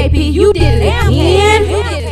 KP, you did it again. You did it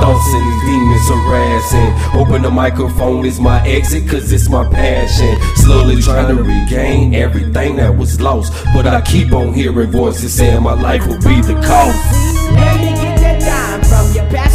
thoughts and these demons harassing. Open the microphone is my exit, cause it's my passion. Slowly trying to regain everything that was lost. But I keep on hearing voices saying my life will be the cost. Let me get that dime from you. Pass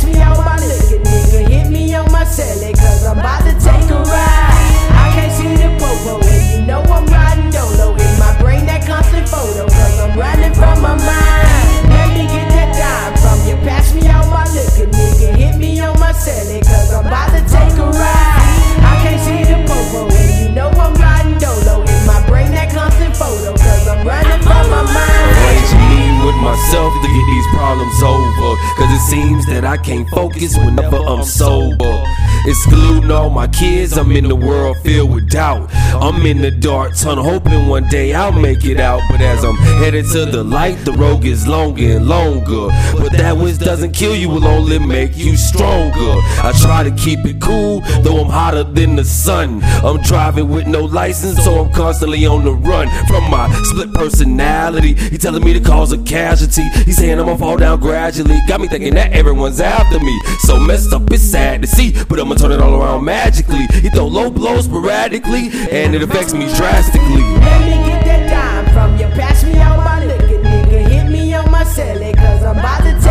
Seems that I can't focus whenever I'm sober. Excluding all my kids, I'm in the world filled with doubt. I'm in the dark tunnel, hoping one day I'll make it out. But as I'm headed to the light, the road gets longer and longer. But that which doesn't kill you will only make you stronger. I try to keep it cool, though I'm hotter than the sun. I'm driving with no license, so I'm constantly on the run from my split personality. He telling me to cause a casualty. He's saying I'm gonna fall down gradually. Got me thinking that everyone's after me. So messed up, it's sad to see, but I'ma turn it all around magically. He throw low blows sporadically, and it affects me drastically. Let me get that dime from you. Pass me out my liquor, nigga. Hit me on my celly, cause I'm about to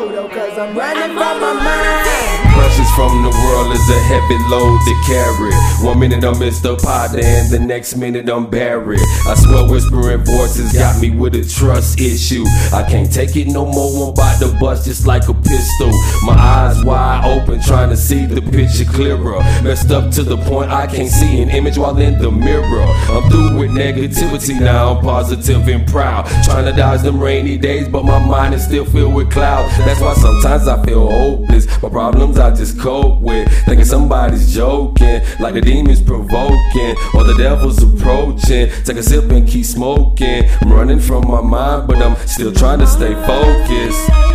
photo, from the world is a heavy load to carry. One minute I'm Mr. Potter, and the next minute I'm buried. I swear whispering voices got me with a trust issue. I can't take it no more, I'm about to bust just like a pistol. My eyes trying to see the picture clearer. Messed up to the point I can't see an image while in the mirror. I'm through with negativity now, I'm positive and proud. Trying to dodge them rainy days, but my mind is still filled with clouds. That's why sometimes I feel hopeless. My problems I just cope with. Thinking somebody's joking, like the demons provoking, or the devil's approaching. Take a sip and keep smoking. I'm running from my mind, but I'm still trying to stay focused.